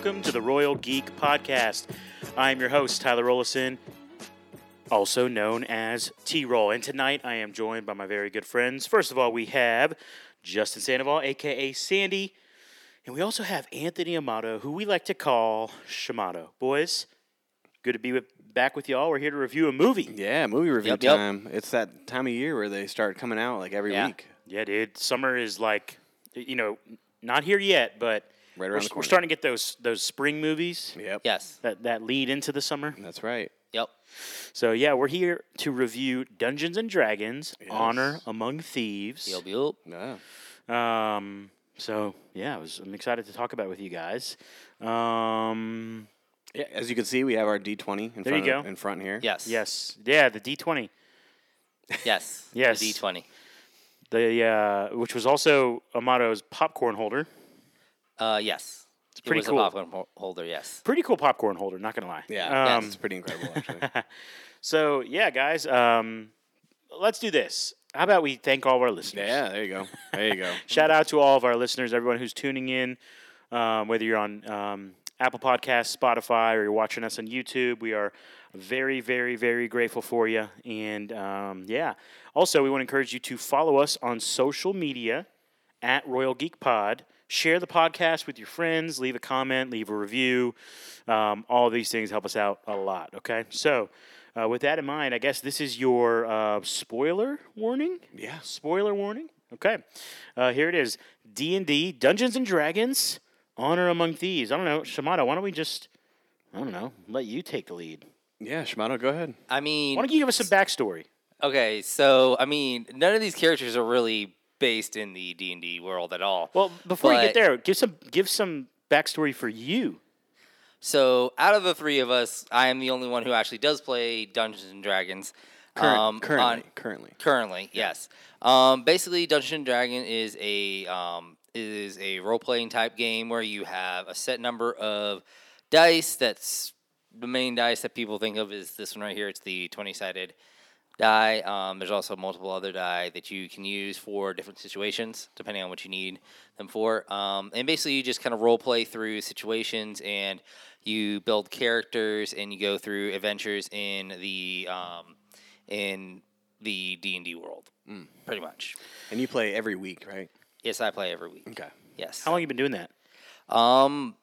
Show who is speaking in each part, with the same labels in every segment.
Speaker 1: welcome to the Royal Geek Podcast. I'm your host, Tyler Rollison, also known as T Roll. And tonight I am joined by my very good friends. First of all, we have Justin Sandoval, aka Sandy, and we also have Anthony Amato, who we like to call Shamato. Boys, good to be with, back with y'all. We're here to review a movie.
Speaker 2: Yeah, movie review
Speaker 3: Yep, yep.
Speaker 2: time. It's that time of year where they start coming out like every
Speaker 3: Yeah.
Speaker 2: week.
Speaker 1: Yeah, dude. Summer is like, you know, not here yet, but
Speaker 2: Right
Speaker 1: we're,
Speaker 2: around the
Speaker 1: we're starting to get those those spring movies
Speaker 2: Yep.
Speaker 3: Yes.
Speaker 1: that, that lead into the summer.
Speaker 2: That's right.
Speaker 3: Yep.
Speaker 1: So yeah, we're here to review Dungeons and Dragons:
Speaker 2: Yes.
Speaker 1: Honor Among Thieves.
Speaker 3: Yup, yup.
Speaker 2: Yeah.
Speaker 1: Um. So yeah, I was, I'm excited to talk about it with you guys. Um.
Speaker 2: Yeah, as you can see, we have our D20 in
Speaker 1: There you
Speaker 2: front of-
Speaker 1: go.
Speaker 2: in front here.
Speaker 3: Yes.
Speaker 1: Yes. Yeah. The D20.
Speaker 3: Yes.
Speaker 1: Yes.
Speaker 3: The D20.
Speaker 1: The uh, which was also Amato's popcorn holder.
Speaker 3: Uh, yes. It's
Speaker 1: pretty
Speaker 3: it was
Speaker 1: cool.
Speaker 3: a popcorn ho- holder. Yes.
Speaker 1: Pretty cool popcorn holder. Not gonna lie.
Speaker 2: Yeah.
Speaker 1: Um,
Speaker 2: It's pretty incredible, actually.
Speaker 1: So yeah, guys. Um. Let's do this. How about we thank all of our listeners?
Speaker 2: yeah, there you go. There you go.
Speaker 1: Shout out to all of our listeners, everyone who's tuning in, um, whether you're on um, Apple Podcasts, Spotify, or you're watching us on YouTube. We are very, very, very grateful for you. And um, yeah, also, we want to encourage you to follow us on social media at Royal Geek Pod. Share the podcast with your friends, leave a comment, leave a review. Um, all these things help us out a lot, okay? So, uh, with that in mind, I guess this is your uh, spoiler warning.
Speaker 2: Yeah.
Speaker 1: Spoiler warning. Okay, uh, here it is: D and D, Dungeons and Dragons, Honor Among Thieves. I don't know, Shamato. Why don't we just, I don't know, let you take the lead?
Speaker 2: Yeah, Shamato, go ahead.
Speaker 3: I mean,
Speaker 1: Why don't you give us some backstory?
Speaker 3: okay, so I mean, none of these characters are really based in the D and D world at all.
Speaker 1: Well, before you get there, give some give some backstory for you.
Speaker 3: So, out of the three of us, I am the only one who actually does play Dungeons and Dragons.
Speaker 2: Current,
Speaker 3: um,
Speaker 2: currently.
Speaker 3: on-
Speaker 2: currently.
Speaker 3: Currently, yes. Um, basically, Dungeons and Dragon is a um, is a role playing type game where you have a set number of dice. That's the main dice that people think of is this one right here. It's the twenty sided die. Um, there's also multiple other die that you can use for different situations, depending on what you need them for. Um, and basically, you just kind of role play through situations and you build characters and you go through adventures in the um, in the D and D world, pretty much.
Speaker 2: And you play every week, right?
Speaker 3: Yes, I play every week.
Speaker 2: Okay.
Speaker 3: Yes.
Speaker 1: How long you been doing that?
Speaker 3: Um,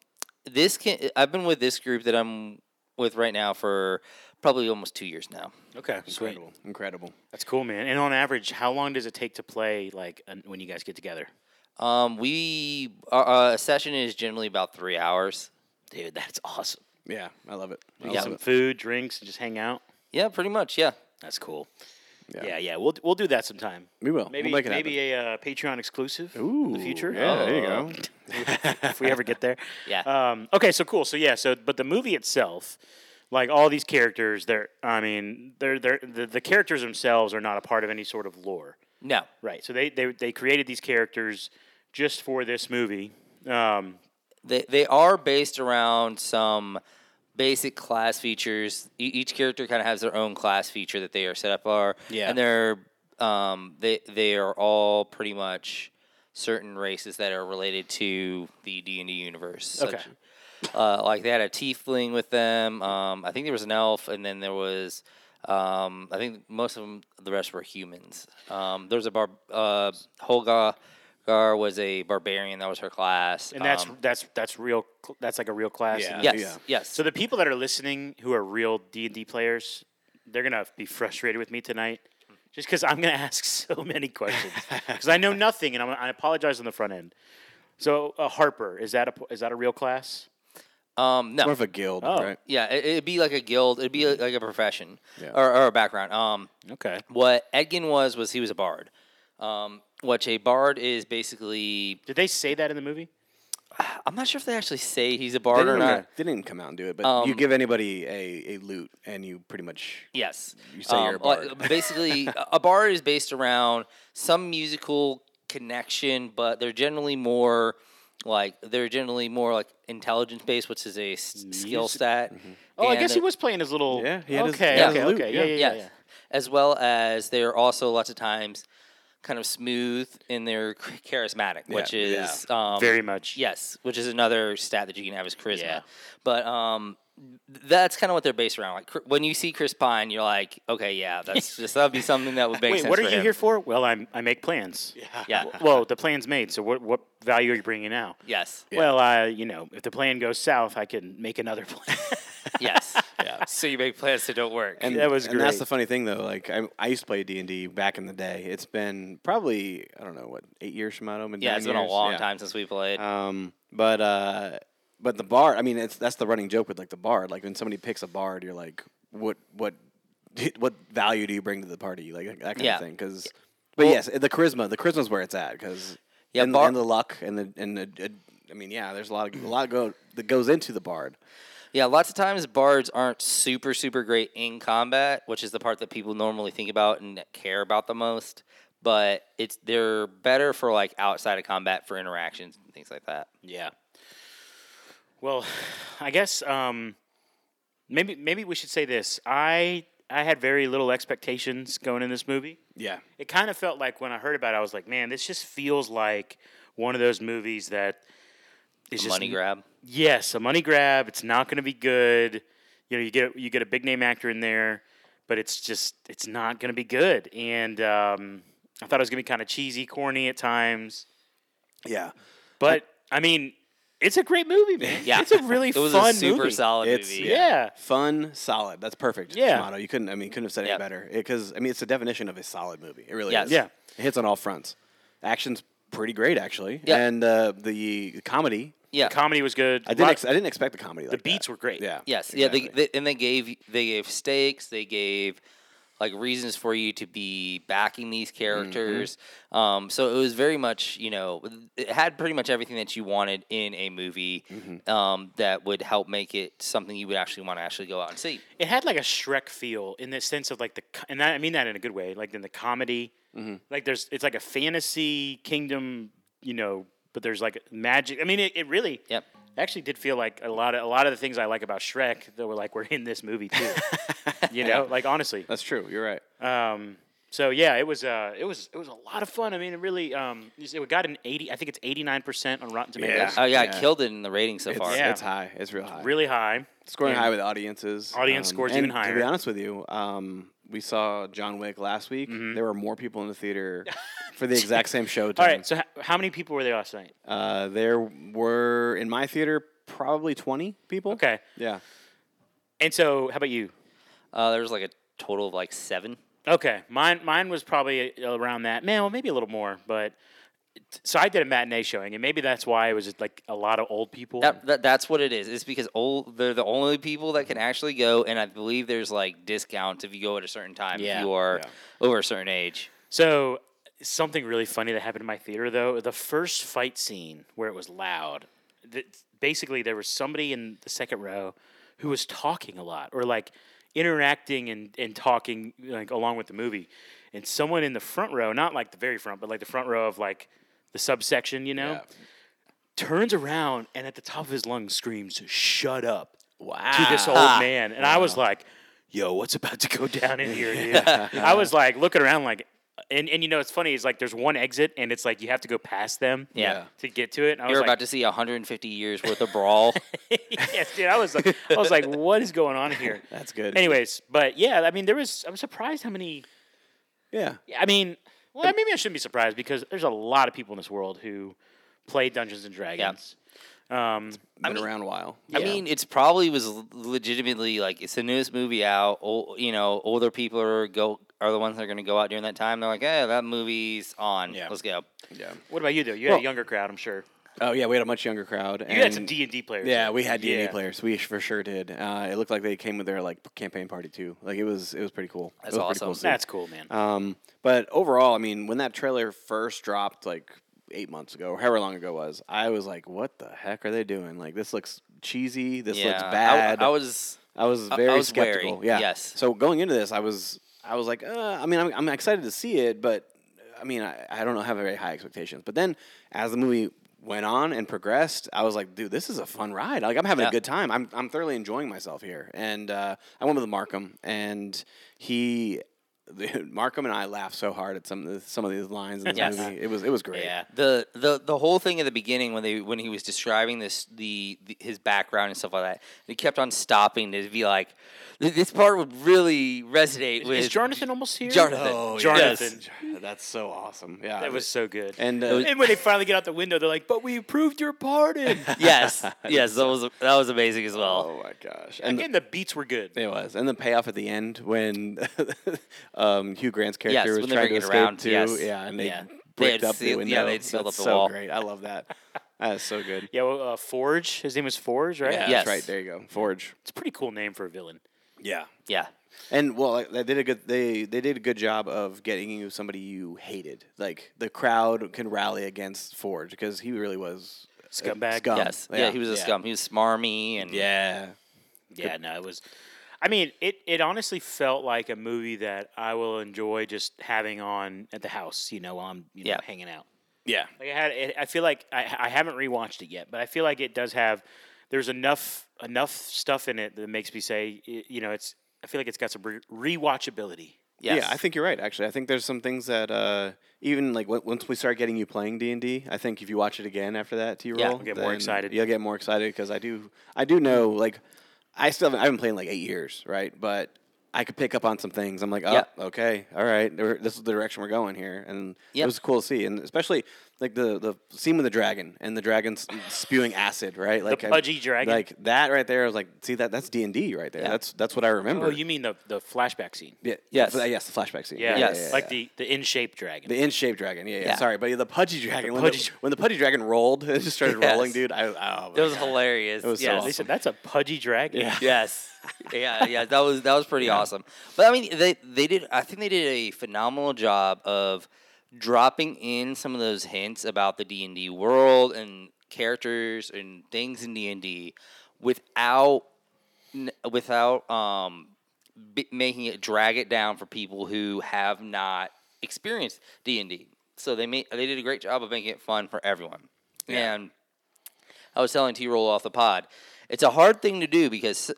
Speaker 3: this can I've been with this group that I'm with right now for probably almost two years now.
Speaker 1: Okay, sweet.
Speaker 2: Incredible. Incredible.
Speaker 1: That's cool, man. And on average, how long does it take to play like uh, when you guys get together?
Speaker 3: Um, we our, uh, session is generally about three hours.
Speaker 1: Dude, that's awesome.
Speaker 2: Yeah, I love it. I
Speaker 1: You
Speaker 2: love
Speaker 1: get some
Speaker 2: it.
Speaker 1: food, drinks, and just hang out.
Speaker 3: Yeah, pretty much. Yeah.
Speaker 1: That's cool.
Speaker 2: Yeah.
Speaker 1: Yeah, yeah. We'll we'll do that sometime.
Speaker 2: We will.
Speaker 1: Maybe
Speaker 2: we'll make it
Speaker 1: maybe a uh, Patreon exclusive
Speaker 2: happen.
Speaker 1: in the future.
Speaker 2: Yeah, there you go.
Speaker 1: if we ever get there.
Speaker 3: Yeah.
Speaker 1: Um, okay, so cool. So yeah, so but the movie itself, like all these characters, they're I mean, they're they're the, the characters themselves are not a part of any sort of lore.
Speaker 3: No.
Speaker 1: Right. So they they they created these characters just for this movie. Um,
Speaker 3: They they are based around some basic class features. E- each character kind of has their own class feature that they are set up for.
Speaker 1: Yeah.
Speaker 3: And they're um they they are all pretty much certain races that are related to the D and D universe.
Speaker 1: Okay.
Speaker 3: Uh, like they had a tiefling with them. Um, I think there was an elf, and then there was. Um, I think most of them, the rest were humans. Um, there was a bar. Uh, Holga Gar was a barbarian. That was her class.
Speaker 1: and that's
Speaker 3: Um,
Speaker 1: that's that's real. cl- That's like a real class.
Speaker 2: Yeah.
Speaker 3: yes,
Speaker 2: yeah.
Speaker 3: yes.
Speaker 1: So the people that are listening who are real D and D players, they're gonna be frustrated with me tonight, just because I'm gonna ask so many questions because I know nothing and I'm, I apologize on the front end. So uh, Harper is that a is that a real class?
Speaker 3: Um, no,
Speaker 2: More of a guild,
Speaker 1: Oh.
Speaker 2: right?
Speaker 3: yeah, it, it'd be like a guild. It'd be like, like a profession
Speaker 2: Yeah.
Speaker 3: or, or a background. Um,
Speaker 1: Okay.
Speaker 3: what Edgin was was he was a bard. Um, which a bard is basically.
Speaker 1: Did they say that in the movie?
Speaker 3: I'm not sure if they actually say he's a
Speaker 2: They
Speaker 3: bard or
Speaker 2: didn't, they didn't come out and do it, but you
Speaker 3: Um,
Speaker 2: give anybody a, a lute and you pretty much
Speaker 3: Yes.
Speaker 2: You say you're a bard.
Speaker 3: basically, a- a bard is based around some musical connection, but they're generally more like they're generally more like intelligence based, which is a s- skill
Speaker 1: Music-
Speaker 3: stat.
Speaker 1: Oh, I
Speaker 3: And
Speaker 1: guess he
Speaker 3: the-
Speaker 1: was playing his little.
Speaker 2: Yeah, he had his-
Speaker 1: okay,
Speaker 3: he had
Speaker 1: okay,
Speaker 2: his lute,
Speaker 1: okay. Yeah,
Speaker 2: yeah.
Speaker 1: yeah, yeah.
Speaker 3: Yes.
Speaker 1: yeah.
Speaker 3: As well as they're also lots of times kind of smooth and they're ch- charismatic, which
Speaker 2: Yeah.
Speaker 3: is um,
Speaker 1: Very much.
Speaker 3: Yes, which is another stat that you can have is charisma.
Speaker 1: Yeah.
Speaker 3: But um, th- that's kind of what they're based around. Like when you see Chris Pine, you're like, okay, yeah, that's just that would be something that would make
Speaker 1: Wait,
Speaker 3: sense.
Speaker 1: what are
Speaker 3: for
Speaker 1: you
Speaker 3: him.
Speaker 1: here for? Well, I'm I make plans.
Speaker 3: Yeah.
Speaker 1: Well, the plan's made. So what what value are you bringing now?
Speaker 3: Yes.
Speaker 1: Well, uh, you know, if the plan goes south, I can make another plan.
Speaker 3: Yes. yeah. So you make plans that don't work.
Speaker 2: And
Speaker 1: That was
Speaker 2: And that's the funny thing, though. Like I, I used to play D and D back in the day. It's been probably I don't know what eight years from now.
Speaker 3: Yeah,
Speaker 2: nine
Speaker 3: it's been a long
Speaker 2: Yeah.
Speaker 3: time since we played.
Speaker 2: Um, but uh, but the bard. I mean, it's that's the running joke with like the bard. Like when somebody picks a bard, you're like, what what what value do you bring to the party? Like that kind
Speaker 3: Yeah.
Speaker 2: of thing. Because, but
Speaker 3: Well-
Speaker 2: yes, the charisma. The charisma is where it's at. Because
Speaker 3: Yeah,
Speaker 2: and,
Speaker 3: bar-
Speaker 2: and the luck and the and the. I mean, yeah, there's a lot of a lot go that goes into the bard.
Speaker 3: Yeah, lots of times bards aren't super super great in combat, which is the part that people normally think about and care about the most. But it's they're better for like outside of combat for interactions and things like that.
Speaker 1: yeah. Well, I guess um, maybe maybe we should say this. I I had very little expectations going in this movie.
Speaker 2: Yeah.
Speaker 1: It kind of felt like when I heard about it, I was like, man, this just feels like one of those movies that is just
Speaker 3: Money grab.
Speaker 1: Yes, a money grab. It's not going to be good. You know, you get you get a big name actor in there, but it's just it's not going to be good. And um, I thought it was going to be kind of cheesy, corny at times.
Speaker 2: Yeah.
Speaker 1: But I mean, it's a great movie, man.
Speaker 3: Yeah,
Speaker 1: it's a really
Speaker 3: it was
Speaker 1: fun
Speaker 3: a super
Speaker 1: movie.
Speaker 3: solid
Speaker 2: It's
Speaker 3: movie.
Speaker 1: Yeah.
Speaker 2: Fun, solid. That's perfect.
Speaker 1: Yeah.
Speaker 2: Motto. You couldn't. I mean, couldn't have said
Speaker 3: Yep.
Speaker 2: it better. Because I mean, it's the definition of a solid movie. It really
Speaker 3: Yes.
Speaker 2: is.
Speaker 1: Yeah.
Speaker 2: It hits on all fronts. Action's pretty great, actually.
Speaker 3: Yeah.
Speaker 2: And uh, the comedy.
Speaker 3: yeah.
Speaker 1: The comedy was good.
Speaker 2: I didn't. Ex- I didn't expect the comedy. Like
Speaker 1: the beats
Speaker 2: that.
Speaker 1: were great.
Speaker 2: Yeah.
Speaker 3: Yes, yeah, they, they and they gave they gave stakes, they gave like reasons for you to be backing these characters. Um, so it was very much, you know, it had pretty much everything that you wanted in a movie um, that would help make it something you would actually want to actually go out and see.
Speaker 1: it had like a Shrek feel in the sense of like the, and I mean that in a good way, like in the comedy. Like there's, it's like a fantasy kingdom, you know, but there's like magic. I mean, it, it really,
Speaker 3: Yep.
Speaker 1: Actually did feel like a lot of a lot of the things I like about Shrek that were like were in this movie too. you know, like honestly.
Speaker 2: That's true. You're right.
Speaker 1: Um, so yeah, it was uh, it was it was a lot of fun. I mean, it really um, it got an eighty. I think it's eighty nine percent on Rotten Tomatoes.
Speaker 2: Yeah.
Speaker 3: Oh yeah,
Speaker 2: Yeah.
Speaker 3: it killed it in the rating so
Speaker 2: It's,
Speaker 3: far.
Speaker 1: Yeah.
Speaker 2: it's high. It's real high.
Speaker 1: Really high.
Speaker 2: Scoring
Speaker 1: Yeah.
Speaker 2: high with audiences.
Speaker 1: Audience
Speaker 2: um,
Speaker 1: scores
Speaker 2: and
Speaker 1: even
Speaker 2: To be honest with you, um, we saw John Wick last week. There were more people in the theater for the exact same show.
Speaker 1: Mm-hmm. All right. So h- how many people were there last night?
Speaker 2: Uh, there were in my theater probably 20 people.
Speaker 1: Okay.
Speaker 2: Yeah.
Speaker 1: And so, how about you?
Speaker 3: Uh, there was like a total of like seven.
Speaker 1: Okay, mine mine was probably around that. Man, well, maybe a little more, but so I did a matinee showing, and maybe that's why it was like a lot of old people.
Speaker 3: That, that that's what it is. It's because old they're the only people that can actually go, and I believe there's like discounts if you go at a certain time
Speaker 1: Yeah.
Speaker 3: if you are
Speaker 2: Yeah.
Speaker 3: over a certain age.
Speaker 1: So something really funny that happened in my theater though, the first fight scene where it was loud. th- Basically, there was somebody in the second row who was talking a lot, or like interacting and, and talking like along with the movie, and someone in the front row, not like the very front, but like the front row of like the subsection, you know,
Speaker 2: Yeah.
Speaker 1: turns around and at the top of his lungs screams, "Shut up!"
Speaker 2: Wow.
Speaker 1: to this old man, and I was like, "Yo, what's about to go down in here?" Dude? I was like looking around, like, and and you know, it's funny. It's like there's one exit, and it's like you have to go past them,
Speaker 3: Yeah.
Speaker 2: Yeah.
Speaker 1: to get to it. And I
Speaker 3: You're
Speaker 1: was
Speaker 3: about
Speaker 1: like,
Speaker 3: to see 150 years worth of brawl.
Speaker 1: yes, dude. I was like, I was like, what is going on here?
Speaker 2: That's good.
Speaker 1: Anyways, but yeah, I mean, there was. I was surprised how many.
Speaker 2: Yeah.
Speaker 1: yeah, I mean, well, maybe I shouldn't be surprised because there's a lot of people in this world who play Dungeons and Dragons. Um,
Speaker 2: Been
Speaker 3: mean-
Speaker 2: around a while.
Speaker 3: I
Speaker 1: Yeah.
Speaker 3: mean, it's probably was legitimately like it's the newest movie out. Ol you know, older people are go are the ones that are going to go out during that time. They're like, "Hey, that movie's on.
Speaker 2: Yeah.
Speaker 3: Let's go."
Speaker 2: Yeah.
Speaker 1: what about you though? You had
Speaker 2: Well-
Speaker 1: a younger crowd, I'm sure.
Speaker 2: Oh yeah, we had a much younger crowd.
Speaker 1: You had some D and D players.
Speaker 2: Yeah, we had D and D players. We for sure did. Uh, it looked like they came with their like campaign party too. Like it was it was pretty cool.
Speaker 3: That's
Speaker 2: was
Speaker 3: awesome.
Speaker 2: Cool.
Speaker 1: That's cool, man.
Speaker 2: Um, but overall, I mean, when that trailer first dropped, like eight months ago, or however long ago it was, I was like, "What the heck are they doing? Like, this looks cheesy. This
Speaker 3: yeah,
Speaker 2: looks bad."
Speaker 3: I, was
Speaker 2: I was
Speaker 3: I- I
Speaker 2: very
Speaker 3: was wary,
Speaker 2: skeptical. Yeah.
Speaker 3: yes.
Speaker 2: So going into this, I was I was like, uh, I mean, I'm, I'm excited to see it, but I mean, I, I don't know, have very high expectations. But then as the movie went on and progressed, I was like, dude, this is a fun ride. Like I'm having
Speaker 3: Yeah.
Speaker 2: a good time. I'm I'm thoroughly enjoying myself here. And uh, I went with Markham, and he Markham and I laughed so hard at some of the, some of these lines in this
Speaker 3: Yes.
Speaker 2: movie. It was it was great.
Speaker 1: Yeah.
Speaker 3: the the the whole thing at the beginning when they when he was describing this the, the his background and stuff like that, he kept on stopping to be like, this part would really resonate with
Speaker 1: Is Jonathan almost here?
Speaker 3: Jonathan.
Speaker 2: Oh,
Speaker 1: Jonathan.
Speaker 2: yes. That's so awesome. Yeah.
Speaker 1: That was so good.
Speaker 2: and uh,
Speaker 1: And when they finally get out the window, they're like, "But we approved your pardon."
Speaker 3: yes, yes, that was that was amazing as well.
Speaker 2: oh my gosh. And
Speaker 1: Again, the beats were good.
Speaker 2: It was, and the payoff at the end when um, Hugh Grant's character
Speaker 3: Yes,
Speaker 2: was trying to
Speaker 3: it
Speaker 2: escape
Speaker 3: around,
Speaker 2: too.
Speaker 3: yes.
Speaker 2: Yeah, and they
Speaker 3: Yeah.
Speaker 2: Bricked
Speaker 3: had
Speaker 2: up the window.
Speaker 3: yeah, they'd sealed
Speaker 2: That's
Speaker 3: up the
Speaker 2: so
Speaker 3: wall.
Speaker 2: great. I love that. That is so good.
Speaker 1: Yeah, well, uh, Forge. His name was Forge, right?
Speaker 2: Yeah,
Speaker 3: Yes.
Speaker 2: that's right. There you go. Forge.
Speaker 1: It's a pretty cool name for a villain.
Speaker 2: Yeah.
Speaker 3: Yeah,
Speaker 2: And well, like, they did a good they they did a good job of getting you somebody you hated. Like the crowd can rally against Forge because he really was
Speaker 1: Scumbag?
Speaker 2: Scum.
Speaker 3: yes, yeah, he was a scum. He was smarmy and
Speaker 2: Yeah.
Speaker 1: Yeah, no, it was. I mean, it, it honestly felt like a movie that I will enjoy just having on at the house, you know, while I'm you know,
Speaker 3: Yeah.
Speaker 1: hanging out.
Speaker 2: Yeah.
Speaker 1: Like I had, it, I feel like I, I haven't rewatched it yet, but I feel like it does have. There's enough enough stuff in it that makes me say, you know, it's. I feel like it's got some re- rewatchability.
Speaker 3: yes.
Speaker 2: Yeah, I think you're right. Actually, I think there's some things that uh, even like w- once we start getting you playing D and D, I think if you watch it again after that T roll,
Speaker 3: Yeah.
Speaker 1: I'll get more excited.
Speaker 2: You'll get more excited because I do. I do know like I still haven't. I've been playing like eight years, right? But I could pick up on some things. I'm like, oh,
Speaker 3: Yeah.
Speaker 2: okay, all right, there- this is the direction we're going here, and
Speaker 3: Yep.
Speaker 2: it was cool to see, and especially like the the scene with the dragon and the dragon spewing acid, right? Like I-
Speaker 1: pudgy dragon?
Speaker 2: like that right there. I was like, see that that's D and D right there.
Speaker 3: Yeah.
Speaker 2: That's that's what I remember.
Speaker 1: Oh, you mean the the flashback scene?
Speaker 2: yeah,
Speaker 3: Yes.
Speaker 2: yes, yes, the flashback scene.
Speaker 1: Yeah,
Speaker 3: Yes.
Speaker 1: like the the in shape dragon.
Speaker 2: The in-shape dragon, yeah, yeah.
Speaker 3: Yeah.
Speaker 2: Sorry, but the pudgy dragon. when,
Speaker 1: pudgy
Speaker 2: the,
Speaker 1: dra-
Speaker 2: when the pudgy dragon rolled, it just started
Speaker 3: Yes.
Speaker 2: rolling, dude. I, oh,
Speaker 3: It was hilarious.
Speaker 2: It was so
Speaker 3: yes.
Speaker 1: they said that's a pudgy dragon.
Speaker 2: Yeah.
Speaker 3: yes. Yeah, yeah, that was that was pretty awesome. But I mean, they they did. I think they did a phenomenal job of dropping in some of those hints about the D and D world and characters and things in D and D without without um b- making it drag it down for people who have not experienced D and D. So they made they did a great job of making it fun for everyone. Yeah. And I was telling T roll off the pod, it's a hard thing to do because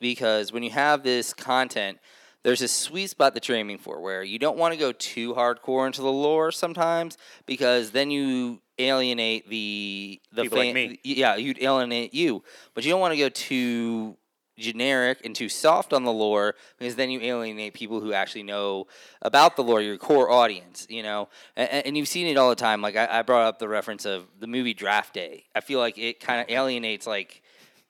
Speaker 3: because when you have this content, there's a sweet spot that you're aiming for where you don't want to go too hardcore into the lore sometimes because then you alienate the the
Speaker 1: People like me.
Speaker 3: Yeah, you'd alienate you, but you don't want to go too generic and too soft on the lore because then you alienate people who actually know about the lore, your core audience, you know. And, and you've seen it all the time. Like I, I brought up the reference of the movie Draft Day. I feel like it kind of alienates like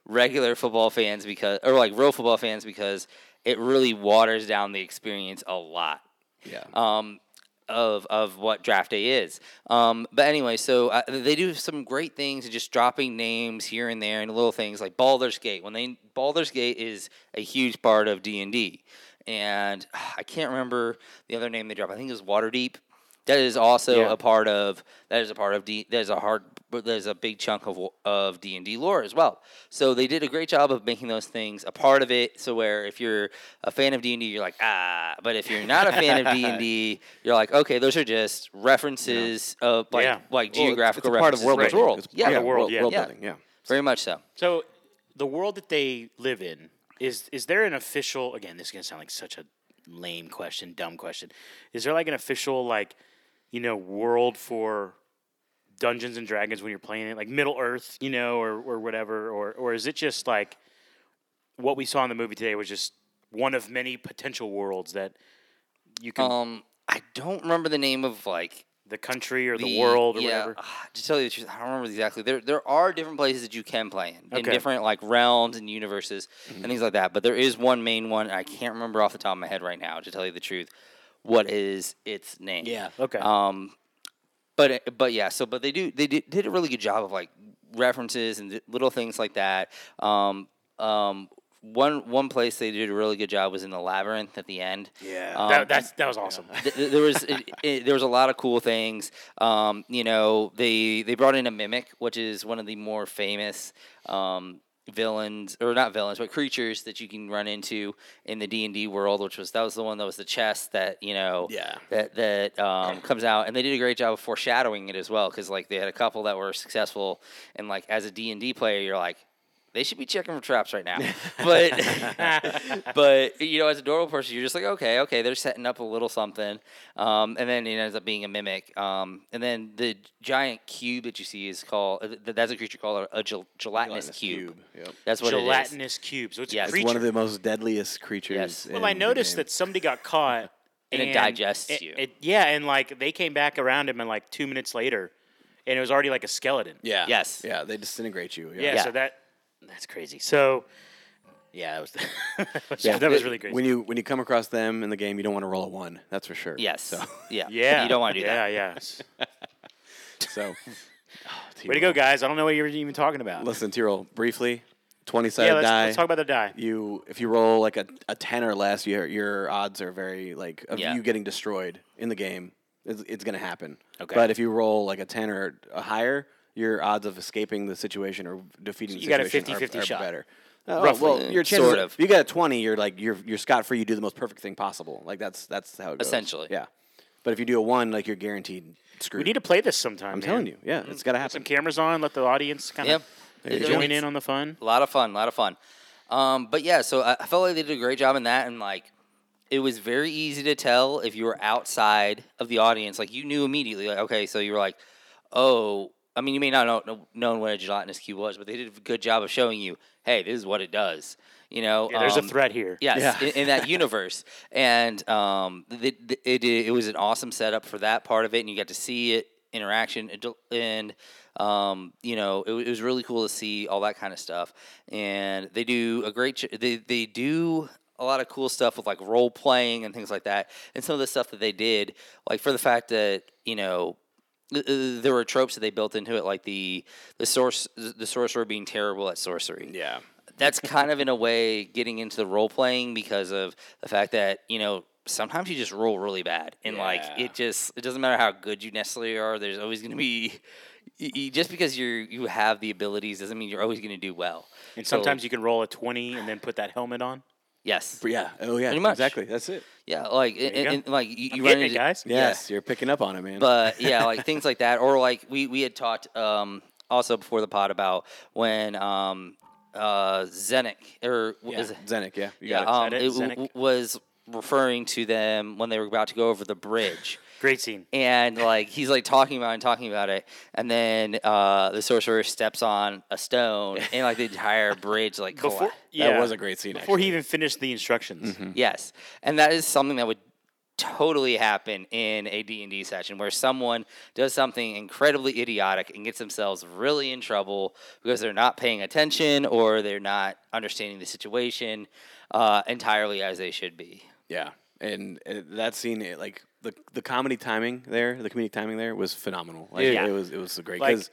Speaker 3: regular football fans because, or like real football fans because it really waters down the experience a lot
Speaker 2: Yeah.
Speaker 3: um, of of what draft day is. Um, but anyway, so uh, they do some great things, just dropping names here and there and little things like Baldur's Gate. When they Baldur's Gate is a huge part of D and D, and I can't remember the other name they dropped. I think it was Waterdeep. That is also
Speaker 1: Yeah.
Speaker 3: a part of that is a part of D. That is a hard. There's a big chunk of of D and D lore as well. So they did a great job of making those things a part of it. So where if you're a fan of D and D, you're like ah, but if you're not a fan of D and D, you're like okay, those are just references of like
Speaker 1: Yeah.
Speaker 3: like
Speaker 2: Well, it's-
Speaker 3: geographical
Speaker 2: it's a part of
Speaker 3: references
Speaker 2: world
Speaker 3: to the
Speaker 2: building.
Speaker 3: world.
Speaker 2: It's
Speaker 3: Yeah,
Speaker 2: part
Speaker 1: of world, yeah.
Speaker 2: world
Speaker 3: Yeah.
Speaker 2: building. Yeah.
Speaker 3: very much so.
Speaker 1: So, the world that they live in is is there an official? Again, this is gonna sound like such a lame question, dumb question. Is there like an official like, you know, world for Dungeons and Dragons when you're playing it, like Middle Earth, you know, or or whatever, or or is it just like what we saw in the movie today was just one of many potential worlds that you can
Speaker 3: Um, I don't remember the name of like
Speaker 1: the country or the, world or
Speaker 3: yeah,
Speaker 1: whatever.
Speaker 3: ah, To tell you the truth, I don't remember exactly. There there are different places that you can play in, in different like realms and universes and things like that. But there is one main one. I can't remember off the top of my head right now. To tell you the truth, what is its name?
Speaker 2: Yeah.
Speaker 1: Okay.
Speaker 3: Um, but but yeah, so but they do they did, did a really good job of like references and little things like that. Um, um, one one place they did a really good job was in the labyrinth at the end.
Speaker 2: Yeah.
Speaker 3: Um,
Speaker 1: that, that's that was awesome.
Speaker 3: th- th- there was it, it, there was a lot of cool things. Um, you know, they they brought in a mimic, which is one of the more famous um, villains, or not villains, but creatures that you can run into in the D and D world. Which was that was the one that was the chest that you know
Speaker 2: Yeah.
Speaker 3: that that um, comes out, and they did a great job of foreshadowing it as well. Because like they had a couple that were successful, and like as a D and D player, you're like. They should be checking for traps right now. But but you know, as a normal person, you're just like, okay, okay, they're setting up a little something, um, and then it ends up being a mimic. Um, and then the giant cube that you see is called uh, that's a creature called a, a gel- gelatinous,
Speaker 2: Gelatinous
Speaker 3: cube.
Speaker 2: Yep.
Speaker 3: That's what it is.
Speaker 1: Gelatinous cubes. So it's
Speaker 3: Yes.
Speaker 1: a
Speaker 3: It's.
Speaker 2: One of the most deadliest creatures.
Speaker 3: Yes.
Speaker 1: well, I noticed that somebody got caught.
Speaker 3: And it digests you.
Speaker 1: it- yeah, and like they came back around him, and like two minutes later, and it was already like a skeleton.
Speaker 2: Yeah.
Speaker 3: Yes.
Speaker 2: Yeah, they disintegrate you.
Speaker 1: Yeah,
Speaker 3: Yeah.
Speaker 1: so that that's crazy. So yeah, that was that
Speaker 2: Yeah,
Speaker 1: that was really crazy.
Speaker 2: When you when you come across them in the game, you don't want to roll a one. That's for sure.
Speaker 3: Yes.
Speaker 2: So
Speaker 3: Yeah.
Speaker 1: yeah,
Speaker 3: You don't want to do
Speaker 1: yeah,
Speaker 3: that.
Speaker 1: Yeah, yeah.
Speaker 2: so.
Speaker 1: Oh, Way to go, guys! I don't know what you were even talking about.
Speaker 2: Listen, T Roll, briefly, twenty sided
Speaker 1: yeah, let's,
Speaker 2: die.
Speaker 1: let's talk about the die.
Speaker 2: you if you roll like a, a ten or less, your your odds are very like of
Speaker 3: Yeah.
Speaker 2: you getting destroyed in the game. It's, it's gonna happen.
Speaker 1: Okay.
Speaker 2: But if you roll like a ten or a higher, your odds of escaping the situation or defeating
Speaker 1: you
Speaker 2: the
Speaker 1: got a
Speaker 2: situation
Speaker 1: 50-50
Speaker 2: are, are
Speaker 1: shot.
Speaker 2: better. Oh,
Speaker 1: Roughly.
Speaker 2: well, your chances
Speaker 3: Sort of.
Speaker 2: You get a twenty, you're like you're you're scot free. You do the most perfect thing possible. Like that's that's how it goes.
Speaker 3: Essentially.
Speaker 2: Yeah. But if you do a one, like you're guaranteed screwed.
Speaker 1: We need to play this sometime.
Speaker 2: I'm
Speaker 1: man.
Speaker 2: telling you, yeah, it's gotta
Speaker 1: Put some cameras on. Let the audience kind of
Speaker 3: It-
Speaker 1: join in on the fun.
Speaker 3: A lot of fun, a lot of fun. Um, but yeah, so I, I felt like they did a great job in that, and like it was very easy to tell if you were outside of the audience. Like you knew immediately, like okay, so you were like, oh, I mean, you may not know know known what a gelatinous cube was, but they did a good job of showing you, hey, this is what it does. You know,
Speaker 1: Yeah, there's
Speaker 3: um,
Speaker 1: a threat here.
Speaker 3: Yes,
Speaker 2: Yeah.
Speaker 3: in, in that universe, and um, it, it, it it was an awesome setup for that part of it, and you got to see it interaction, and- and um, you know, it, it was really cool to see all that kind of stuff. And they do a great, ch- they they do a lot of cool stuff with like role playing and things like that, and some of the stuff that they did, like for the fact that you know th- Uh, uh, there were tropes that they built into it, like the the source the sorcerer being terrible at sorcery
Speaker 2: Yeah.
Speaker 3: that's kind of in a way getting into the role playing because of the fact that you know sometimes you just roll really bad and like it just it doesn't matter how good you necessarily are there's always going to be just because you you have the abilities doesn't mean you're always going to do well
Speaker 1: And
Speaker 3: So,
Speaker 1: sometimes you can roll a 20 and then put that helmet on.
Speaker 3: Yes
Speaker 2: yeah. Oh yeah.
Speaker 3: Pretty much.
Speaker 2: Exactly. That's it.
Speaker 3: yeah like and,
Speaker 1: you go.
Speaker 3: and, like you,
Speaker 1: I'm
Speaker 3: you run
Speaker 1: getting it,
Speaker 3: into
Speaker 1: guys.
Speaker 2: Yes, you're picking up on it, man.
Speaker 3: but yeah, like things like that, or like we we had talked um, also before the pod about when um, uh, Zenic or
Speaker 2: yeah.
Speaker 3: is it-
Speaker 2: Zenik, yeah. You
Speaker 3: yeah,
Speaker 2: got it.
Speaker 3: um, it
Speaker 1: it?
Speaker 3: w- was referring to them when they were about to go over the bridge.
Speaker 1: Great scene.
Speaker 3: And like he's like talking about it and talking about it, and then uh, the sorcerer steps on a stone, and like the entire bridge like
Speaker 1: Before,
Speaker 3: colla-
Speaker 1: yeah,
Speaker 2: That was a great scene.
Speaker 1: Before he
Speaker 2: actually.
Speaker 1: even finished the instructions.
Speaker 2: Mm-hmm.
Speaker 3: Yes, and that is something that would totally happen in a D&D session where someone does something incredibly idiotic and gets themselves really in trouble because they're not paying attention or they're not understanding the situation uh, entirely as they should be.
Speaker 2: Yeah, and uh, that scene, it, like the the comedy timing there, the comedic timing there was phenomenal. Like,
Speaker 1: Yeah.
Speaker 2: it was it was great.
Speaker 1: Like-
Speaker 2: 'cause-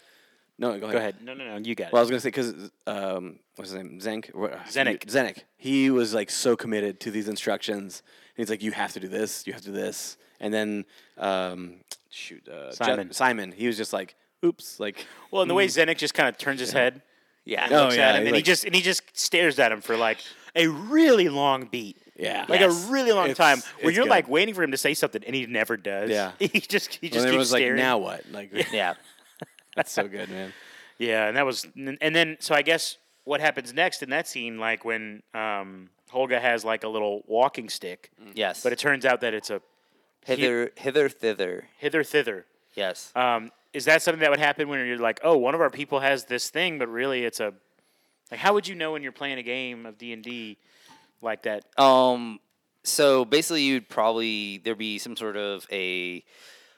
Speaker 2: no, go ahead.
Speaker 1: Go ahead. No, no, no. You got it.
Speaker 2: Well, I was gonna say because um, what's his name? Xenk.
Speaker 1: Zenik.
Speaker 2: Zenik. He was like so committed to these instructions. And he's like, you have to do this. You have to do this. And then, um, shoot, uh, Je-
Speaker 1: Simon.
Speaker 2: Simon. He was just like, oops, like.
Speaker 1: well, and the way Zenik just kind of turns his head
Speaker 3: Yeah.
Speaker 1: and
Speaker 2: Oh,
Speaker 1: looks
Speaker 2: yeah,
Speaker 1: at him, and he just and he just stares at him for like a really long beat.
Speaker 2: Yeah.
Speaker 1: Like
Speaker 3: Yes.
Speaker 1: a really long
Speaker 2: It's-
Speaker 1: time, where
Speaker 2: it's
Speaker 1: you're
Speaker 2: good.
Speaker 1: like waiting for him to say something, and he never does.
Speaker 2: Yeah.
Speaker 1: he just he
Speaker 2: And
Speaker 1: just
Speaker 2: everyone's
Speaker 1: keeps
Speaker 2: like,
Speaker 1: staring.
Speaker 2: now what? Like,
Speaker 3: Yeah.
Speaker 2: that's so good, man.
Speaker 1: Yeah, and that was, and then so I guess what happens next in that scene, like when um, Holga has like a little walking stick,
Speaker 3: Yes.
Speaker 1: but it turns out that it's a
Speaker 3: hither hither thither.
Speaker 1: hither thither.
Speaker 3: Yes.
Speaker 1: Um, is that something that would happen when you're like, oh, one of our people has this thing, but really it's a like, how would you know when you're playing a game of D and D like that?
Speaker 3: Um. So basically, you'd probably there'd be some sort of a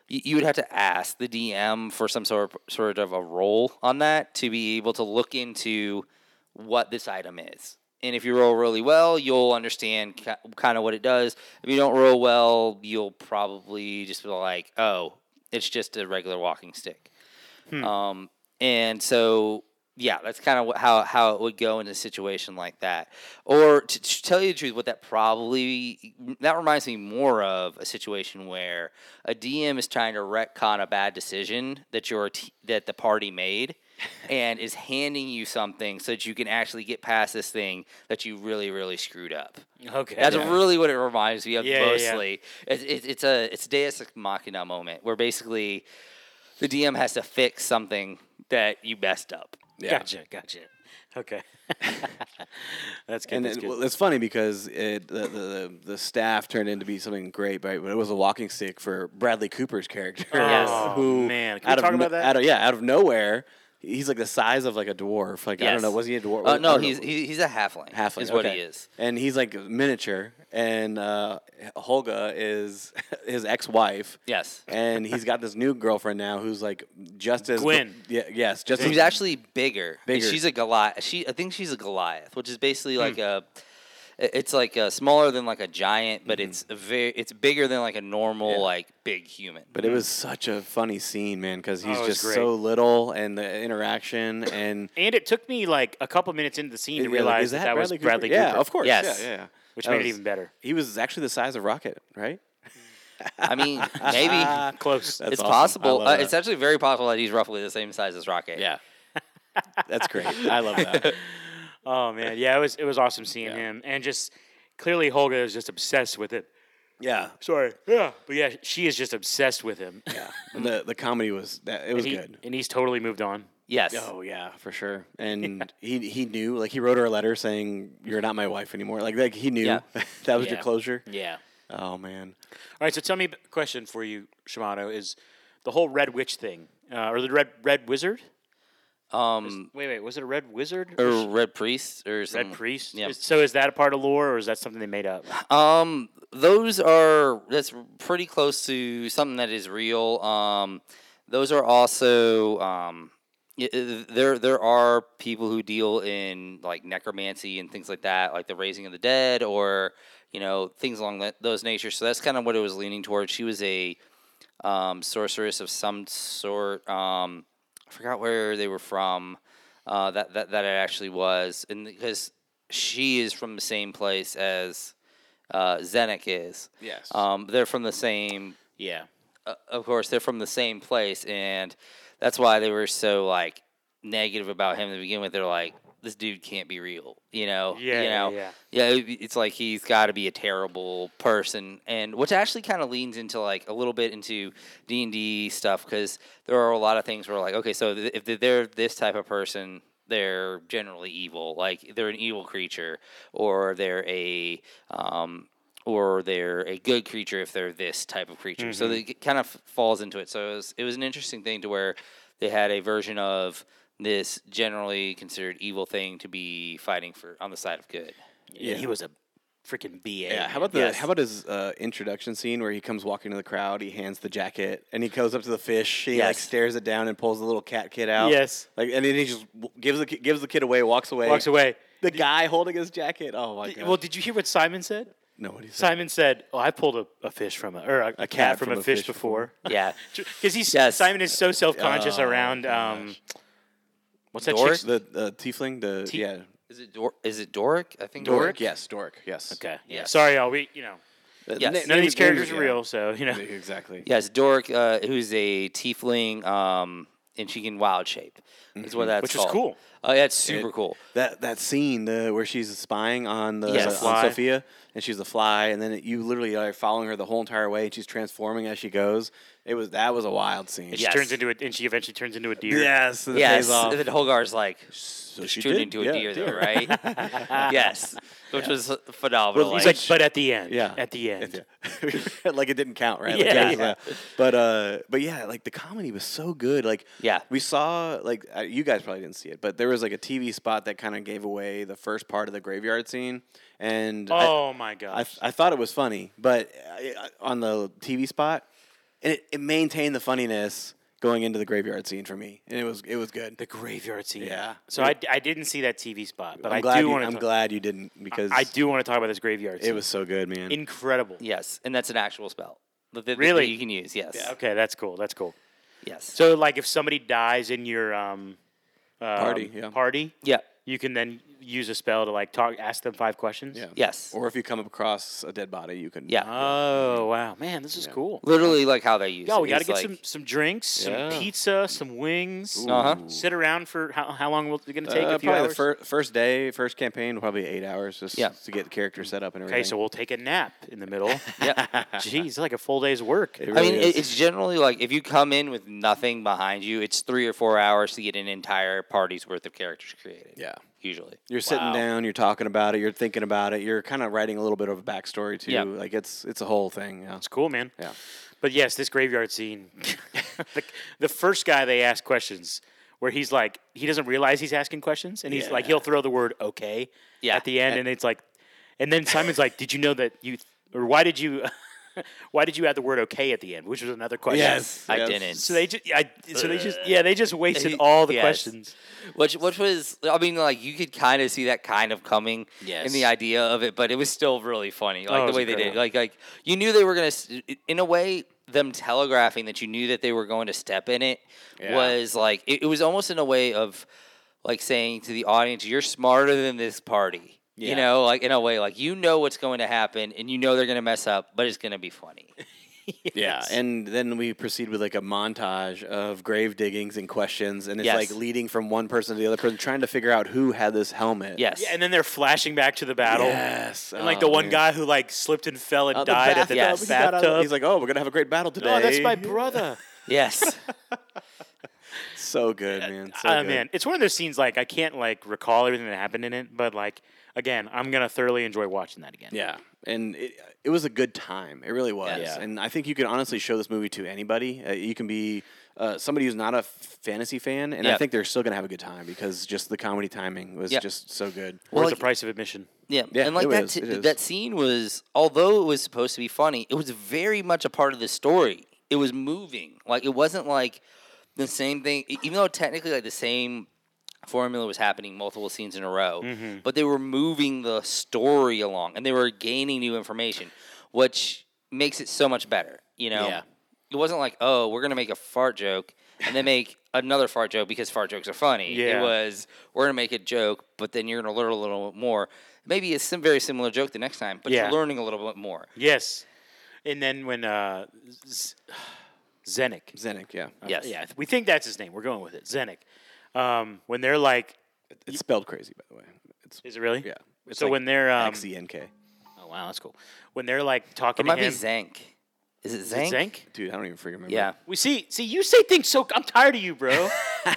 Speaker 3: you, would have to ask the DM for some sort of, sort of a roll on that to be able to look into what this item is. And if you roll really well, you'll understand kind of what it does. If you don't roll well, you'll probably just be like, "Oh, it's just a regular walking stick." Um, and so, yeah, that's kind of how how it would go in a situation like that. Or to, to tell you the truth, what that probably that reminds me more of a situation where a DM is trying to retcon a bad decision that your t- that the party made. and is handing you something so that you can actually get past this thing that you really, really screwed up.
Speaker 1: Okay,
Speaker 3: That's really what it reminds me of
Speaker 1: Yeah, yeah, yeah.
Speaker 3: mostly. It's, it's, it's a it's Deus Ex Machina moment where basically the DM has to fix something that you messed up.
Speaker 2: Yeah.
Speaker 1: Gotcha, gotcha. Okay. that's good.
Speaker 2: And
Speaker 1: that's
Speaker 2: it,
Speaker 1: good.
Speaker 2: well, it's funny because it the, the the staff turned into be something great, right? But it was a walking stick for Bradley Cooper's character.
Speaker 3: Yes.
Speaker 1: Oh,
Speaker 2: who
Speaker 1: man. Can we
Speaker 2: out of
Speaker 1: talk about that?
Speaker 2: Out of, yeah, out of nowhere, he's like the size of like a dwarf. Like I don't know, was he a dwarf?
Speaker 3: Uh, no, he's he, he's a halfling.
Speaker 2: halfling.
Speaker 3: is what he is.
Speaker 2: and he's like miniature. And uh, Holga is his ex-wife.
Speaker 3: Yes.
Speaker 2: and he's got this new girlfriend now who's like just as
Speaker 1: Gwen.
Speaker 2: Yeah, yes, just
Speaker 3: Who's
Speaker 2: as
Speaker 3: actually bigger.
Speaker 2: Bigger.
Speaker 3: She's a Goliath. She I think she's a Goliath, which is basically
Speaker 1: Hmm.
Speaker 3: like a. It's like a smaller than like a giant, but
Speaker 1: Mm-hmm.
Speaker 3: it's a very it's bigger than like a normal
Speaker 2: Yeah.
Speaker 3: like big human.
Speaker 2: But it was such a funny scene, man, because he's
Speaker 1: Oh,
Speaker 2: just
Speaker 1: great.
Speaker 2: so little, and the interaction, and
Speaker 1: and it took me like a couple minutes into the scene to
Speaker 2: Yeah, like,
Speaker 1: realize that, that was
Speaker 2: Cooper?
Speaker 1: Bradley
Speaker 2: Yeah, of course.
Speaker 3: Yes.
Speaker 2: Yeah, yeah, yeah.
Speaker 1: Which
Speaker 2: That
Speaker 1: made it even better.
Speaker 2: He was actually the size of Rocket, right?
Speaker 3: I mean, maybe
Speaker 1: Close.
Speaker 2: That's
Speaker 3: it's
Speaker 2: awesome.
Speaker 3: possible. Uh, it's actually very possible that he's roughly the same size as Rocket.
Speaker 2: Yeah. That's great. I love that.
Speaker 1: Oh man, yeah, it was it was awesome seeing
Speaker 2: Yeah.
Speaker 1: him, and just clearly Holga is just obsessed with it.
Speaker 2: Yeah.
Speaker 1: Sorry, yeah, but yeah, she is just obsessed with him.
Speaker 2: Yeah. And the the comedy was that it was
Speaker 1: and he,
Speaker 2: good.
Speaker 1: and he's totally moved on.
Speaker 3: Yes.
Speaker 2: Oh yeah, for sure. And he he knew like he wrote her a letter saying you're not my wife anymore. Like like he knew
Speaker 3: Yeah.
Speaker 2: that was
Speaker 1: Yeah.
Speaker 2: your closure.
Speaker 1: Yeah.
Speaker 2: Oh man.
Speaker 1: All right, so tell me a question for you, Shamato, is the whole Red Witch thing, uh, or the Red Red Wizard?
Speaker 3: Um,
Speaker 1: Wait, wait, was it a Red Wizard?
Speaker 3: or Red Priest or something.
Speaker 1: Red Priest?
Speaker 3: Yeah.
Speaker 1: So is that a part of lore, or is that something they made up?
Speaker 3: Um, those are that's pretty close to something that is real. Um, those are also um, uh, there there are people who deal in like necromancy and things like that, like the raising of the dead, or you know things along that, those natures. So that's kind of what it was leaning towards. She was a um, sorceress of some sort. Um, forgot where they were from. Uh, that that that it actually was, and because she is from the same place as uh, Zenek is.
Speaker 2: Yes.
Speaker 3: Um, they're from the same.
Speaker 1: Yeah.
Speaker 3: Uh, of course, they're from the same place, and that's why they were so like negative about him to begin with. They're like, this dude can't be real, you know.
Speaker 1: Yeah,
Speaker 3: You
Speaker 1: yeah,
Speaker 3: know.
Speaker 1: yeah.
Speaker 3: Yeah, it- it's like he's got to be a terrible person, and which actually kind of leans into like a little bit into D and D stuff because there are a lot of things where like, okay, so th- if they're this type of person, they're generally evil, like they're an evil creature, or they're a um, or they're a good creature if they're this type of creature. So
Speaker 1: Mm-hmm.
Speaker 3: it kind of falls into it. So it was, it was an interesting thing to where they had a version of this generally considered evil thing to be fighting for on the side of good.
Speaker 1: Yeah. He was a freaking BA.
Speaker 2: Yeah, how about the
Speaker 3: Yes.
Speaker 2: how about his uh, introduction scene where he comes walking to the crowd, he hands the jacket, and he goes up to the fish, he like stares it down and pulls the little cat kid out.
Speaker 1: Yes.
Speaker 2: like and then he just gives the ki- gives the kid away, walks away.
Speaker 1: walks away?
Speaker 2: The guy holding his jacket. Oh my god.
Speaker 1: Well, did you hear what Simon said?
Speaker 2: no, what he said.
Speaker 1: Simon said, "Oh, I pulled a, a fish from a or a, a cat, from, a fish, before."
Speaker 3: Yeah.
Speaker 1: Because he's
Speaker 3: Yes.
Speaker 1: Simon is so self conscious
Speaker 2: Oh,
Speaker 1: around
Speaker 2: gosh.
Speaker 1: um, what's that
Speaker 3: Doric?
Speaker 1: chick's
Speaker 2: The uh, tiefling. The
Speaker 1: Ti-
Speaker 2: yeah.
Speaker 3: Is it Dor- is it Doric? I think
Speaker 2: Doric. Yes, Doric. Yes.
Speaker 1: Okay. Yeah. Sorry, y'all. We you know
Speaker 2: Uh,
Speaker 3: Yes. None
Speaker 1: none of these characters are
Speaker 2: yeah.
Speaker 1: real, so you know.
Speaker 2: Exactly.
Speaker 3: Yes, Doric, uh, who's a tiefling, um, and she can wild shape. Is what that's
Speaker 1: Which is cool.
Speaker 3: Oh, yeah, it's super
Speaker 2: It-
Speaker 3: cool.
Speaker 2: That that scene the, where she's spying on the
Speaker 3: Yes.
Speaker 2: on Sofina and she's a fly and then it, you literally are following her the whole entire way and she's transforming as she goes. It was that was a wild scene.
Speaker 1: And she
Speaker 3: Yes.
Speaker 1: turns into a, and she eventually turns into a deer.
Speaker 2: Yes. and it
Speaker 3: Yes,
Speaker 2: pays off.
Speaker 3: and then Holgar's like
Speaker 2: So
Speaker 3: she
Speaker 2: she
Speaker 3: turned
Speaker 2: did,
Speaker 3: into a
Speaker 2: yeah,
Speaker 3: deer, though, right? yes, which was phenomenal.
Speaker 1: He's
Speaker 3: like,
Speaker 1: like, but at the end.
Speaker 2: Yeah.
Speaker 1: At the end.
Speaker 2: Yeah. like it didn't count, right? Like,
Speaker 1: Yeah,
Speaker 2: yeah,
Speaker 1: yeah.
Speaker 2: But uh, but yeah, like the comedy was so good. Like
Speaker 3: Yeah.
Speaker 2: we saw like uh, you guys probably didn't see it, but there was like a TV spot that kind of gave away the first part of the graveyard scene, and I-
Speaker 1: Oh my
Speaker 2: I,
Speaker 1: gosh.
Speaker 2: I thought it was funny, but I, I- on the TV spot, and it, it maintained the funniness going into the graveyard scene for me, and it was it was good.
Speaker 1: the graveyard scene.
Speaker 2: Yeah.
Speaker 1: So I, I didn't see that TV spot, but
Speaker 2: I'm
Speaker 1: I
Speaker 2: glad
Speaker 1: do
Speaker 2: you,
Speaker 1: want
Speaker 2: I'm
Speaker 1: to.
Speaker 2: glad you didn't because
Speaker 1: I do want to talk about this graveyard.
Speaker 2: it was so good, man.
Speaker 1: incredible.
Speaker 3: yes, and that's an actual spell. that- that- that
Speaker 1: Really?
Speaker 3: you can use. Yes,
Speaker 1: Okay, that's cool. That's cool.
Speaker 3: yes.
Speaker 1: So like, if somebody dies in your um, um,
Speaker 2: Party, yeah.
Speaker 1: party,
Speaker 3: yeah,
Speaker 1: you can then use a spell to like talk, ask them five questions.
Speaker 2: Yeah.
Speaker 3: Yes.
Speaker 2: Or if you come across a dead body, you can.
Speaker 3: Yeah.
Speaker 1: Oh wow, man, this is cool.
Speaker 3: Literally like how they use
Speaker 1: Yo,
Speaker 3: it.
Speaker 1: we got to
Speaker 3: It's
Speaker 1: get
Speaker 3: like-
Speaker 1: some some drinks,
Speaker 2: Yeah.
Speaker 1: some pizza, some wings.
Speaker 3: Uh-huh.
Speaker 1: Sit around for how, how long will it going to take?
Speaker 2: Uh,
Speaker 1: a few
Speaker 2: probably
Speaker 1: hours.
Speaker 2: the fir- first day, first campaign, probably eight hours just
Speaker 3: Yeah.
Speaker 2: to get the character set up and everything.
Speaker 1: okay, so we'll take a nap in the middle.
Speaker 3: Yeah.
Speaker 1: Jeez, like a full day's work.
Speaker 2: It
Speaker 3: I mean,
Speaker 2: is.
Speaker 3: it, it's generally like if you come in with nothing behind you, it's three or four hours to get an entire party's worth of characters created.
Speaker 2: yeah.
Speaker 3: Usually.
Speaker 2: You're sitting
Speaker 1: Wow.
Speaker 2: down, you're talking about it, you're thinking about it, you're kind of writing a little bit of a backstory too.
Speaker 3: Yeah.
Speaker 2: Like it's it's a whole thing. Yeah.
Speaker 1: It's cool, man.
Speaker 2: Yeah.
Speaker 1: But yes, this graveyard scene. the, the first guy they ask questions, where he's like, he doesn't realize he's asking questions, and he's like, he'll throw the word "okay"
Speaker 3: Yeah.
Speaker 1: at the end, and it's like, and then Simon's like, "Did you know that you, or why did you, why did you add the word "okay" at the end?" Which was another question.
Speaker 2: Yes.
Speaker 3: I
Speaker 2: yes.
Speaker 3: didn't.
Speaker 1: So they just, I, so they just, yeah, they just wasted all the
Speaker 3: yes.
Speaker 1: questions.
Speaker 3: Which which was I mean like you could kind of see that kind of coming
Speaker 1: Yes.
Speaker 3: in the idea of it, but it was still really funny like
Speaker 1: Oh,
Speaker 3: the
Speaker 1: was
Speaker 3: way they did. Like like you knew they were gonna in a way them telegraphing that you knew that they were going to step in it
Speaker 2: Yeah.
Speaker 3: was like it, it was almost in a way of like saying to the audience, "You're smarter than this party." You know, like in a way, like you know what's going to happen, and you know they're going to mess up, but it's going to be funny.
Speaker 2: Yeah, and then we proceed with like a montage of grave diggings and questions, and it's
Speaker 3: Yes.
Speaker 2: like leading from one person to the other person, trying to figure out who had this helmet.
Speaker 3: Yes,
Speaker 1: Yeah, and then they're flashing back to the battle.
Speaker 2: Yes.
Speaker 1: And like
Speaker 2: Oh,
Speaker 1: the one
Speaker 2: man.
Speaker 1: guy who like slipped and fell and
Speaker 2: Oh, the
Speaker 1: died at the
Speaker 2: bathtub,
Speaker 3: Yes.
Speaker 2: he got out of-
Speaker 1: bathtub.
Speaker 2: He's like, "Oh, we're gonna have a great battle today."
Speaker 1: oh, that's my brother.
Speaker 3: yes,
Speaker 2: So good, man. So
Speaker 1: uh,
Speaker 2: good.
Speaker 1: man, it's one of those scenes like I can't like recall everything that happened in it, but like again, I'm gonna thoroughly enjoy watching that again.
Speaker 2: Yeah, and it, it was a good time. It really was.
Speaker 1: Yeah.
Speaker 2: And I think you can honestly show this movie to anybody. Uh, you can be uh, somebody who's not a f- fantasy fan, and I think they're still gonna have a good time because just the comedy timing was
Speaker 3: Yeah.
Speaker 2: just so good.
Speaker 1: Worth
Speaker 3: Well,
Speaker 1: the price of admission.
Speaker 3: Yeah,
Speaker 2: Yeah,
Speaker 3: and like
Speaker 2: it
Speaker 3: that,
Speaker 2: is,
Speaker 3: t- that scene was, although it was supposed to be funny, it was very much a part of the story. It was moving. Like it wasn't like the same thing, even though technically like the same formula was happening multiple scenes in a row,
Speaker 2: Mm-hmm.
Speaker 3: but they were moving the story along and they were gaining new information, which makes it so much better. You know,
Speaker 2: Yeah.
Speaker 3: it wasn't like, oh, we're gonna make a fart joke and then make another fart joke because fart jokes are funny.
Speaker 1: Yeah.
Speaker 3: It was we're gonna make a joke, but then you're gonna learn a little bit more. Maybe it's some very similar joke the next time, but
Speaker 1: Yeah.
Speaker 3: you're learning a little bit more.
Speaker 1: Yes. And then when uh, Z- Zenik,
Speaker 2: Zenik, yeah,
Speaker 3: Yes.
Speaker 1: yeah, we think that's his name. We're going with it, Zenik. Um, when they're like,
Speaker 2: it's spelled crazy by the way. It's
Speaker 1: is it really?
Speaker 2: yeah. It's
Speaker 1: So
Speaker 2: like
Speaker 1: when they're um,
Speaker 2: X E N K.
Speaker 1: oh wow, that's cool. When they're like talking,
Speaker 3: It
Speaker 1: talking
Speaker 3: might
Speaker 1: to
Speaker 3: be
Speaker 1: him,
Speaker 3: Zank. Is it Zank?
Speaker 1: Zank?
Speaker 2: Dude, I don't even freaking remember.
Speaker 3: Yeah.
Speaker 1: We see, see, you say things so. I'm tired of you, bro.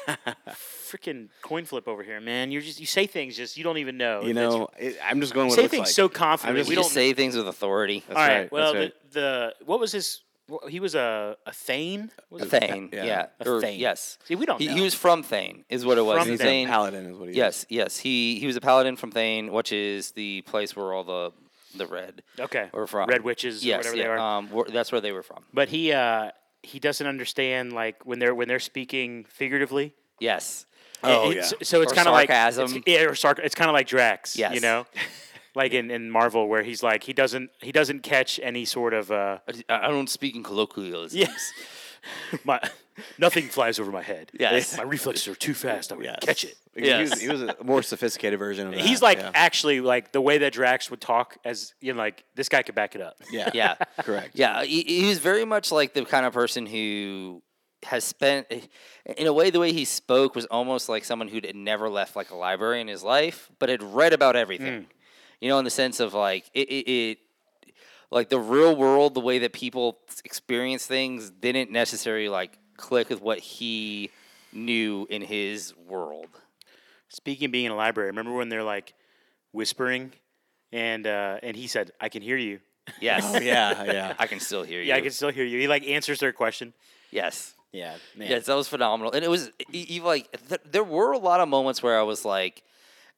Speaker 1: Freaking coin flip over here, man. You just you say things just you don't even know.
Speaker 2: You know, it, I'm just going
Speaker 1: you
Speaker 2: with
Speaker 1: say
Speaker 2: it looks
Speaker 1: things
Speaker 2: like.
Speaker 1: so confidently.
Speaker 2: just-
Speaker 1: we
Speaker 3: You
Speaker 1: don't
Speaker 3: say things with authority.
Speaker 2: That's
Speaker 1: All right.
Speaker 2: right,
Speaker 1: Well,
Speaker 2: that's right.
Speaker 1: The, the what was his? Wh- He was a a Thane. Was
Speaker 3: A
Speaker 1: it?
Speaker 3: Thane.
Speaker 2: yeah.
Speaker 3: Yeah.
Speaker 1: A
Speaker 3: Or-
Speaker 1: Thane.
Speaker 3: Yes.
Speaker 1: See, we don't
Speaker 3: He,
Speaker 1: know.
Speaker 3: he was from Thane, is what it was.
Speaker 1: From
Speaker 2: He's
Speaker 1: Thane.
Speaker 2: a paladin, is what he is.
Speaker 3: Yes, yes. He he was a paladin from Thane, which is the place where all the the red
Speaker 1: okay.
Speaker 3: were from.
Speaker 1: Red witches or
Speaker 3: Yes,
Speaker 1: whatever
Speaker 3: yeah.
Speaker 1: they are.
Speaker 3: Um, that's where they were from.
Speaker 1: but he uh he doesn't understand like when they're when they're speaking figuratively.
Speaker 3: Yes.
Speaker 2: Oh,
Speaker 1: It's-
Speaker 2: yeah.
Speaker 1: So it's kind of like
Speaker 3: sarcasm.
Speaker 1: It's, yeah, or sarc- It's kind of like Drax.
Speaker 3: Yes.
Speaker 1: You know. Like in, in Marvel, where he's like he doesn't he doesn't catch any sort of uh
Speaker 3: I, I don't speak in colloquialisms.
Speaker 1: yes my nothing flies over my head
Speaker 3: Yes.
Speaker 1: my reflexes are too fast I would
Speaker 2: Yes.
Speaker 1: catch it
Speaker 2: He, was, he was a more sophisticated version of that.
Speaker 1: He's like
Speaker 2: yeah.
Speaker 1: actually like the way that Drax would talk as you know like this guy could back it up.
Speaker 2: yeah,
Speaker 3: Yeah.
Speaker 2: correct.
Speaker 3: Yeah, he, he was very much like the kind of person who has spent, in a way, the way he spoke was almost like someone who had never left like a library in his life, but had read about everything. You know, in the sense of like it, it, it, like the real world, the way that people experience things didn't necessarily like click with what he knew in his world.
Speaker 1: Speaking of being in a library, remember when they're like whispering, and uh, and he said, "I can hear you."
Speaker 3: Yes.
Speaker 2: Oh, yeah, yeah.
Speaker 3: I can still hear you.
Speaker 1: Yeah, I can still hear you. He like answers their question.
Speaker 3: Yes.
Speaker 1: Yeah, man.
Speaker 3: Yes, that was phenomenal, and it was even like th- there were a lot of moments where I was like,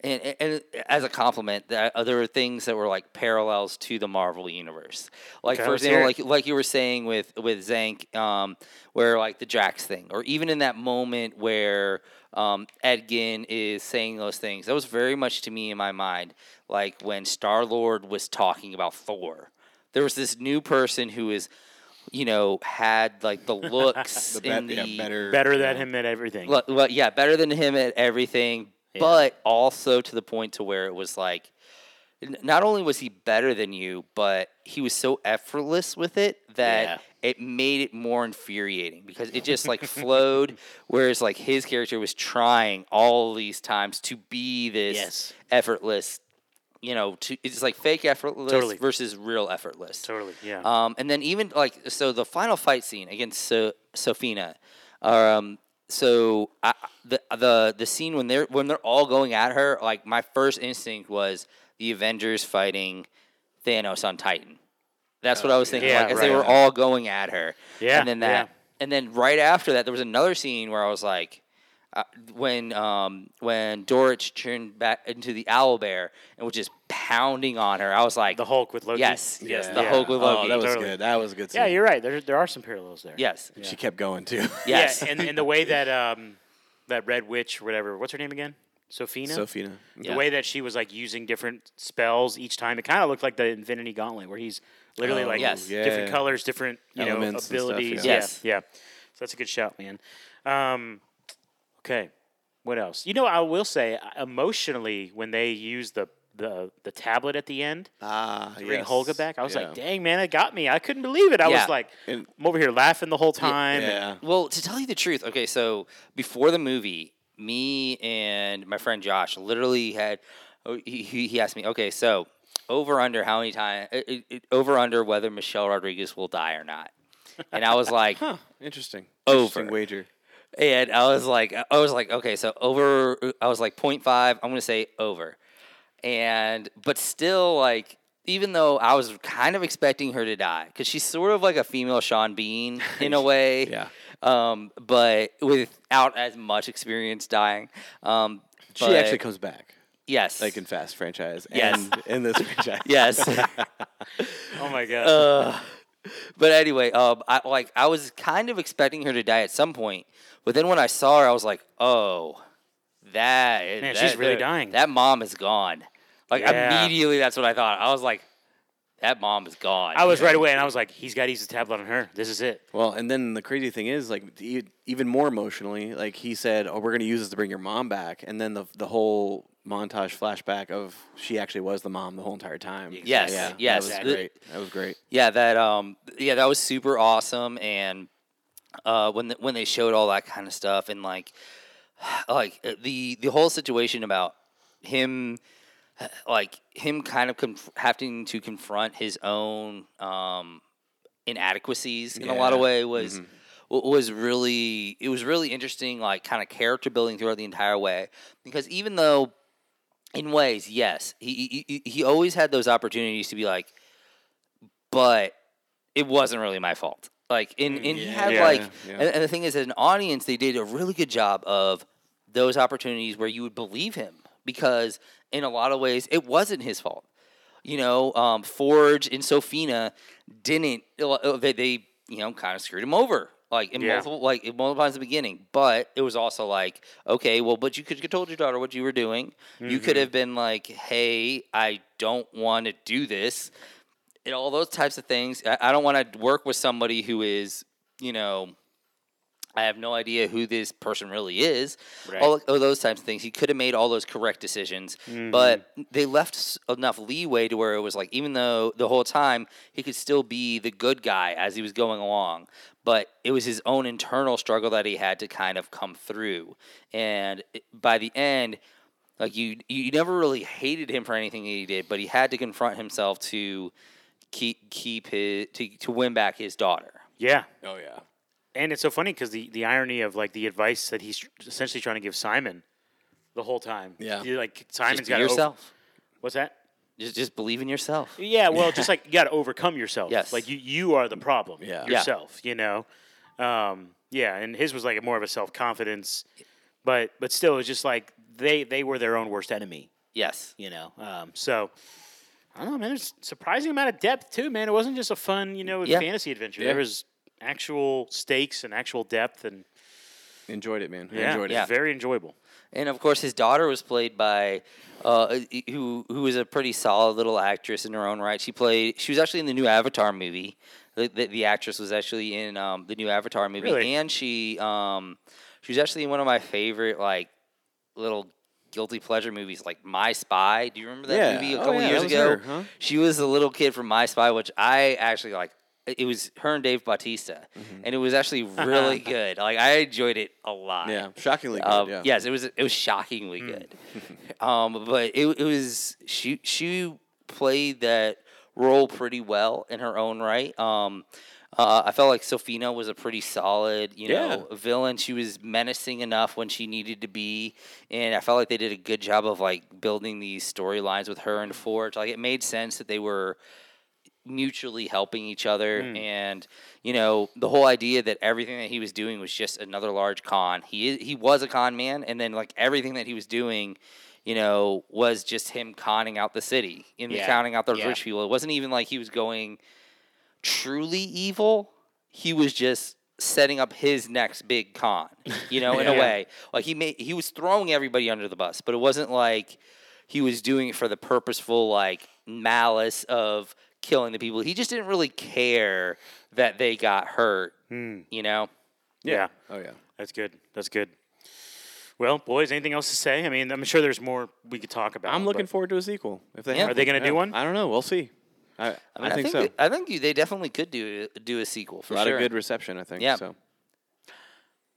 Speaker 3: and, and- and as a compliment, that there were things that were like parallels to the Marvel universe. Like
Speaker 1: Okay,
Speaker 3: for example, like like you were saying with with Zank, um, where like the Drax thing, or even in that moment where um, Edgin is saying those things, that was very much to me in my mind, like when Star Lord was talking about Thor. There was this new person who is. You know, had like the looks
Speaker 2: The
Speaker 3: in
Speaker 2: bet-
Speaker 3: the
Speaker 2: yeah, better,
Speaker 1: Better
Speaker 2: yeah.
Speaker 1: than him at everything.
Speaker 3: Look, well, yeah, better than him at everything. But also to the point to where it was like, not only was he better than you, but he was so effortless with it that
Speaker 2: Yeah.
Speaker 3: it made it more infuriating because it just like flowed. Whereas like his character was trying all these times to be this
Speaker 1: Yes.
Speaker 3: effortless. You know, to, it's like fake effortless
Speaker 1: Totally.
Speaker 3: versus real effortless.
Speaker 1: Totally, yeah.
Speaker 3: Um, and then even like so, the final fight scene against so- Sophina. Um, so I, the the the scene when they're when they're all going at her, like my first instinct was the Avengers fighting Thanos on Titan. That's what I oh, was thinking.
Speaker 1: Yeah,
Speaker 3: like as they
Speaker 1: right.
Speaker 3: were all going at her.
Speaker 1: Yeah,
Speaker 3: And then that,
Speaker 1: yeah.
Speaker 3: and then right after that, there was another scene where I was like, uh, when um, when Doric turned back into the owl bear and was just pounding on her, I was like,
Speaker 1: the Hulk with Loki.
Speaker 3: yes, yes,
Speaker 2: Yeah.
Speaker 3: the
Speaker 1: Yeah.
Speaker 3: Hulk with Loki.
Speaker 2: Oh, that was
Speaker 1: Totally.
Speaker 2: good. That was a good.
Speaker 1: Yeah, you're right. There, there are some parallels there.
Speaker 3: yes,
Speaker 2: She kept going too.
Speaker 3: yes.
Speaker 1: Yeah, and, and the way that um, that Red Witch, whatever, what's her name again? Sofina.
Speaker 2: Sofina.
Speaker 1: The way that she was like using different spells each time, it kind of looked like the Infinity Gauntlet, where he's literally
Speaker 2: Oh,
Speaker 1: like
Speaker 3: Yes.
Speaker 1: different colors, different you know
Speaker 2: Elements and stuff,
Speaker 1: abilities.
Speaker 2: yeah.
Speaker 1: yeah.
Speaker 3: Yes.
Speaker 1: yeah, So that's a good shout, man. Um, okay, what else? You know, I will say uh, emotionally when they use the the the tablet at the end
Speaker 2: Ah,
Speaker 1: to bring
Speaker 2: yes.
Speaker 1: Holga back, I was
Speaker 2: Yeah.
Speaker 1: like, dang man, it got me. I couldn't believe it. I
Speaker 3: Yeah.
Speaker 1: was like,
Speaker 2: And-
Speaker 1: I'm over here laughing the whole time. and-
Speaker 2: Yeah.
Speaker 3: Well, to tell you the truth, okay, so before the movie, me and my friend Josh literally had. oh, He, he he asked me, okay, so over under how many times over under whether Michelle Rodriguez will die or not, and I was like,
Speaker 2: Huh. Interesting.
Speaker 3: Over.
Speaker 2: Interesting wager.
Speaker 3: And I was like, I was like, okay, so over. I was like 0.5. I'm gonna say over, and but still like. Even though I was kind of expecting her to die, because she's sort of like a female Sean Bean in a way,
Speaker 2: Yeah.
Speaker 3: um, but without as much experience dying. Um,
Speaker 2: She actually comes back,
Speaker 3: yes,
Speaker 2: like in Fast franchise,
Speaker 3: Yes.
Speaker 2: and in this franchise.
Speaker 3: yes.
Speaker 1: Oh my god.
Speaker 3: uh, but anyway, um, I like I was kind of expecting her to die at some point, but then when I saw her, I was like, oh, that
Speaker 1: Man,
Speaker 3: that-
Speaker 1: she's really
Speaker 3: that-
Speaker 1: dying.
Speaker 3: That mom is gone. Like
Speaker 1: Yeah.
Speaker 3: immediately, that's what I thought. I was like, that mom is gone.
Speaker 1: I was right away, and I was like, he's got to use the tablet on her. This is it.
Speaker 2: Well, and then the crazy thing is, like, e- even more emotionally, like he said, "Oh, we're going to use this to bring your mom back," and then the the whole montage flashback of she actually was the mom the whole entire time.
Speaker 3: Yes,
Speaker 2: yeah,
Speaker 3: yes.
Speaker 2: that
Speaker 3: The-
Speaker 2: was great. That was great.
Speaker 3: Yeah, that um, yeah, that was super awesome. And uh, when the, when they showed all that kind of stuff, and like, like uh, the the whole situation about him, like him kind of conf- having to confront his own um, inadequacies in a lot of
Speaker 2: Yeah.
Speaker 3: way was. wa- Was really it was really interesting, like kind of character building throughout the entire way. Because even though, in ways, yes, he, he- he always had those opportunities to be like, but it wasn't really my fault. Like, and, and he had
Speaker 2: Yeah,
Speaker 3: like,
Speaker 2: yeah.
Speaker 3: And, and the thing is, as an audience, they did a really good job of those opportunities where you would believe him because in a lot of ways, it wasn't his fault. You know, um, Forge and Sofina didn't. uh, They, they you know, kind of screwed him over. Like in
Speaker 1: Yeah.
Speaker 3: multiple, like in multiple times the beginning, but it was also like, okay, well, but you could have told your daughter what you were doing. You could have been like, hey, I don't want to do this and all those types of things. I, I don't want to work with somebody who is, you know, I have no idea who this person really is.
Speaker 1: Right.
Speaker 3: All of those types of things. He could have made all those correct decisions, mm-hmm. but they left enough leeway to where it was like, even though the whole time he could still be the good guy as he was going along, but it was his own internal struggle that he had to kind of come through. And by the end, like you, you never really hated him for anything he did, but he had to confront himself to keep keep his to to win back his daughter.
Speaker 1: Yeah.
Speaker 2: Oh yeah.
Speaker 1: And it's so funny because the, the irony of like the advice that he's essentially trying to give Simon the whole time.
Speaker 2: Yeah.
Speaker 1: You're like Simon's
Speaker 3: Just be
Speaker 1: got
Speaker 3: yourself.
Speaker 1: what's that?
Speaker 3: Just just believe in yourself.
Speaker 1: Yeah, well, just like you got to overcome yourself.
Speaker 3: Yes.
Speaker 1: Like you, you are the problem.
Speaker 2: Yeah.
Speaker 3: Yeah.
Speaker 1: Yourself. You know. Um, yeah, and his was like more of a self confidence, but but still, it was just like they they were their own worst enemy.
Speaker 3: Yes.
Speaker 1: You know. Um, so. I don't know, man. There's surprising amount of depth too, man. It wasn't just a fun, you know,
Speaker 3: Yeah.
Speaker 1: fantasy adventure.
Speaker 2: Yeah.
Speaker 1: There was actual stakes and actual depth, and
Speaker 2: Enjoyed it, man. I
Speaker 1: yeah,
Speaker 2: enjoyed it.
Speaker 3: Yeah.
Speaker 1: very enjoyable.
Speaker 3: And of course, his daughter was played by, uh, who who was a pretty solid little actress in her own right. She played. She was actually in the new Avatar movie. The, the, the actress was actually in um, the new Avatar movie,
Speaker 1: Really?
Speaker 3: and she um, she was actually in one of my favorite like little guilty pleasure movies like My Spy. Do you remember that
Speaker 2: Yeah.
Speaker 3: movie a
Speaker 2: Oh,
Speaker 3: couple
Speaker 2: yeah,
Speaker 3: years ago?
Speaker 2: her, huh?
Speaker 3: She was a little kid from My Spy, which I actually like. It was her and Dave Bautista,
Speaker 2: Mm-hmm.
Speaker 3: and it was actually really good. Like I enjoyed it a lot.
Speaker 2: Yeah, shockingly good.
Speaker 3: Um,
Speaker 2: yeah.
Speaker 3: Yes, it was. It was shockingly good. um, but it, it was she. She played that role pretty well in her own right. Um, uh, I felt like Sofina was a pretty solid, you know, villain. She was menacing enough when she needed to be, and I felt like they did a good job of like building these storylines with her and Forge. Like it made sense that they were mutually helping each other and you know the whole idea that everything that he was doing was just another large con he he was a con man and then like everything that he was doing you know was just him conning out the city and
Speaker 1: Yeah.
Speaker 3: counting out those
Speaker 1: Yeah.
Speaker 3: rich people it wasn't even like he was going truly evil he was just setting up his next big con you know in a way like he made he was throwing everybody under the bus but it wasn't like he was doing it for the purposeful like malice of killing the people. He just didn't really care that they got hurt. Hmm. You know,
Speaker 1: Yeah.
Speaker 2: Oh yeah.
Speaker 1: That's good. That's good. Well, boys, anything else to say? I mean, I'm sure there's more we could talk about.
Speaker 2: I'm looking forward to a sequel. If they
Speaker 3: Yeah.
Speaker 1: Are they gonna
Speaker 2: one.
Speaker 1: do one?
Speaker 2: I don't know. We'll see. I,
Speaker 3: I,
Speaker 2: I,
Speaker 3: mean,
Speaker 2: think, so.
Speaker 3: they- I think you, they definitely could do do a sequel for
Speaker 2: a lot
Speaker 3: sure.
Speaker 2: of good reception. I think.
Speaker 3: Yeah.
Speaker 2: So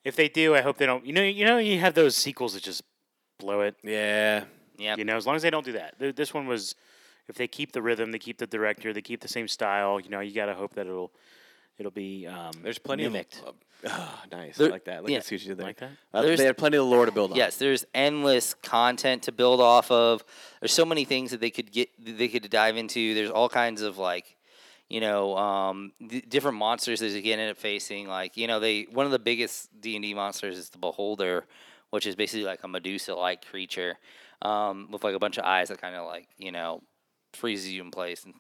Speaker 1: If they do, I hope they don't. You know, you know, you have those sequels that just blow it.
Speaker 2: yeah.
Speaker 3: yeah,
Speaker 1: You know, as long as they don't do that. This one was, if they keep the rhythm, they keep the director, they keep the same style. You know, you got to hope that it'll, it'll be. Um,
Speaker 2: There's plenty
Speaker 1: mimicked.
Speaker 2: of. Uh, ah, nice.
Speaker 3: There-
Speaker 2: like that. Look
Speaker 3: yeah.
Speaker 2: at see what you did there.
Speaker 1: Like that?
Speaker 2: Uh,
Speaker 3: There's-
Speaker 2: they had plenty of lore to build on.
Speaker 3: Yes, there's endless content to build off of. There's so many things that they could get, they could dive into. There's all kinds of like, you know, um, d- different monsters that they can end up facing. Like, you know, they one of the biggest D and D monsters is the Beholder, which is basically like a Medusa-like creature um, with like a bunch of eyes that kind of like, you know, freezes you in place and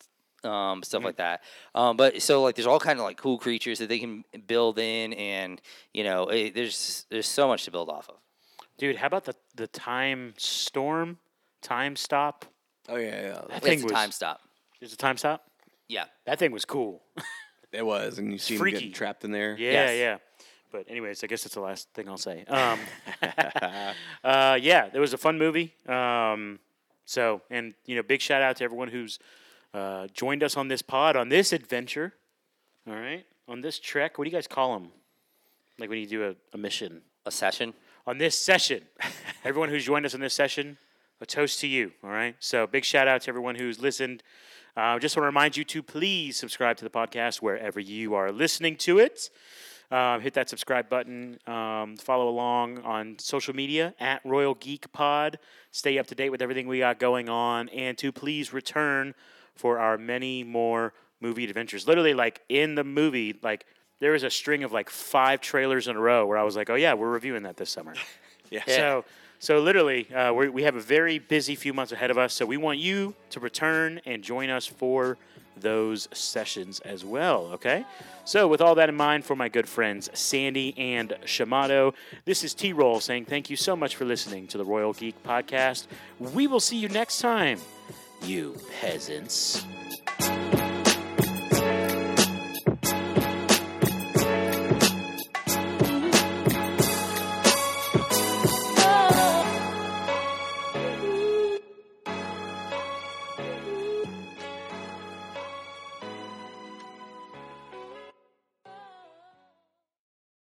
Speaker 3: um, stuff like that. Um, but so like, there's all kind of like cool creatures that they can build in, and you know, it, there's there's so much to build off of.
Speaker 1: Dude, how about the the time storm, time stop?
Speaker 2: Oh yeah, yeah.
Speaker 1: That
Speaker 3: It's
Speaker 1: thing
Speaker 3: a
Speaker 1: was.
Speaker 3: time stop.
Speaker 1: There's a time stop.
Speaker 3: Yeah.
Speaker 1: That thing was cool.
Speaker 2: It was, and you see him getting trapped in there.
Speaker 1: Yeah,
Speaker 3: Yes.
Speaker 1: yeah. But anyways, I guess that's the last thing I'll say. Um, uh, yeah, it was a fun movie. Um, so, and you know, big shout out to everyone who's uh, joined us on this pod on this adventure. All right, on this trek. What do you guys call them? Like when you do a, a mission
Speaker 3: A session.
Speaker 1: on this session. everyone who's joined us on this session, a toast to you. All right. So big shout out to everyone who's listened. I uh, just want to remind you to please subscribe to the podcast wherever you are listening to it. Um, hit that subscribe button. Um, follow along on social media at Royal Geek Pod. Stay up to date with everything we got going on, and to please return for our many more movie adventures. Literally, like in the movie, like there was a string of like five trailers in a row where I was like, "Oh yeah, we're reviewing that this summer."
Speaker 2: Yeah.
Speaker 1: So, so literally, uh, we we have a very busy few months ahead of us. So we want you to return and join us for those sessions as well. Okay. So with all that in mind, for my good friends Sandy and Shamato, this is T Roll saying thank you so much for listening to the Royal Geek Podcast. We will see you next time, you peasants.